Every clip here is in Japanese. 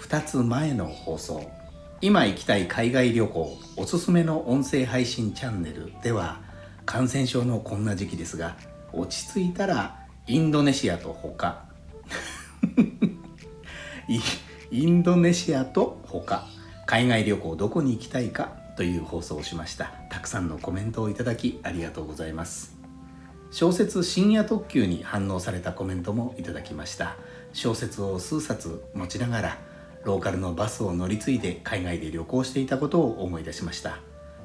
2つ前の放送。今行きたい海外旅行。おすすめの音声配信チャンネルでは感染症のこんな時期ですが落ち着いたらインドネシアと他 インドネシアと他海外旅行どこに行きたいかという放送をしました。たくさんのコメントをいただきありがとうございます。小説深夜特急に反応されたコメントもいただきました。小説を数冊持ちながらローカルのバスを乗り継いで海外で旅行していたことを思い出しました。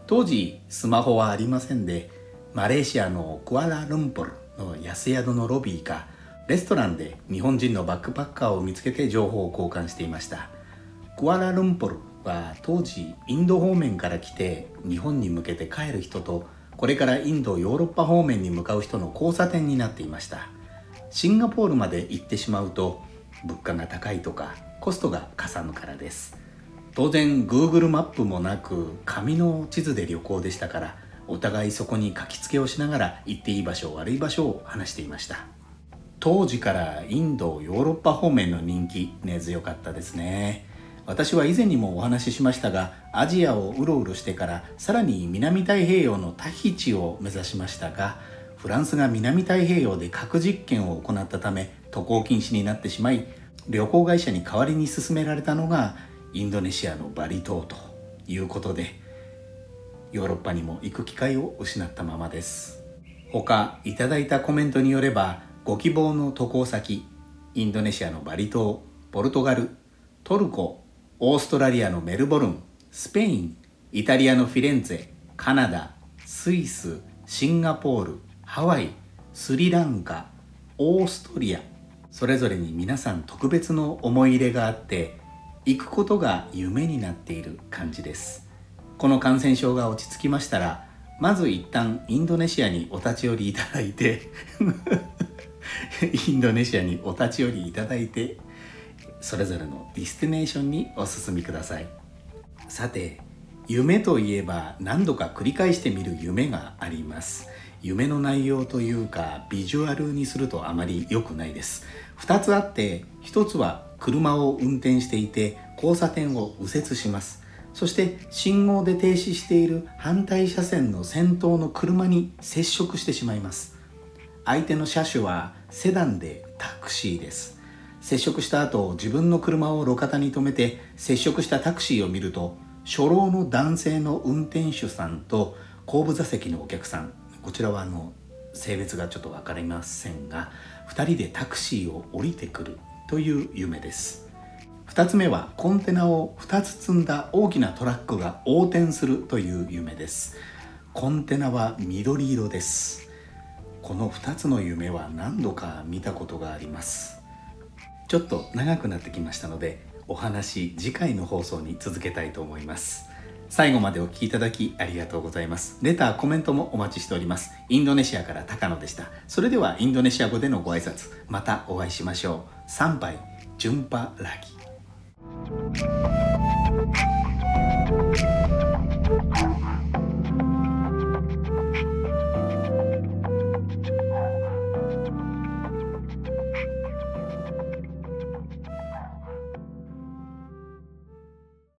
当時スマホはありませんでマレーシアのクアラルンポルの安宿のロビーかレストランで日本人のバックパッカーを見つけて情報を交換していました。クアラルンポルは当時インド方面から来て日本に向けて帰る人とこれからインドヨーロッパ方面に向かう人の交差点になっていました。シンガポールまで行ってしまうと物価が高いとかコストがかさむからです。当然 Google マップもなく紙の地図で旅行でしたからお互いそこに書きつけをしながら行っていい場所悪い場所を話していました。当時からインドヨーロッパ方面の人気根強かったですね。私は以前にもお話ししましたがアジアをうろうろしてからさらに南太平洋のタヒチを目指しましたがフランスが南太平洋で核実験を行ったため渡航禁止になってしまい旅行会社に代わりに勧められたのがインドネシアのバリ島ということでヨーロッパにも行く機会を失ったままです。他いただいたコメントによればご希望の渡航先インドネシアのバリ島ポルトガルトルコオーストラリアのメルボルンスペインイタリアのフィレンツェカナダスイスシンガポールハワイスリランカオーストリアそれぞれに皆さん特別の思い入れがあって行くことが夢になっている感じです。この感染症が落ち着きましたらまず一旦インドネシアにお立ち寄りいただいて インドネシアにお立ち寄りいただいてそれぞれの destination にお進みください。さて夢といえば何度か繰り返してみる夢があります。夢の内容というかビジュアルにするとあまり良くないです。2つあって1つは車を運転していて交差点を右折します。そして信号で停止している反対車線の先頭の車に接触してしまいます。相手の車種はセダンでタクシーです。接触した後自分の車を路肩に止めて接触したタクシーを見ると初老の男性の運転手さんと後部座席のお客さんこちらはあの性別がちょっと分かりませんが2人でタクシーを降りてくるという夢です。2つ目はコンテナを2つ積んだ大きなトラックが横転するという夢です。コンテナは緑色です。この2つの夢は何度か見たことがあります。ちょっと長くなってきましたのでお話次回の放送に続けたいと思います。最後までお聴きいただきありがとうございます。レターコメントもお待ちしております。インドネシアから高野でした。それではインドネシア語でのご挨拶またお会いしましょう。参拝順波ラギ。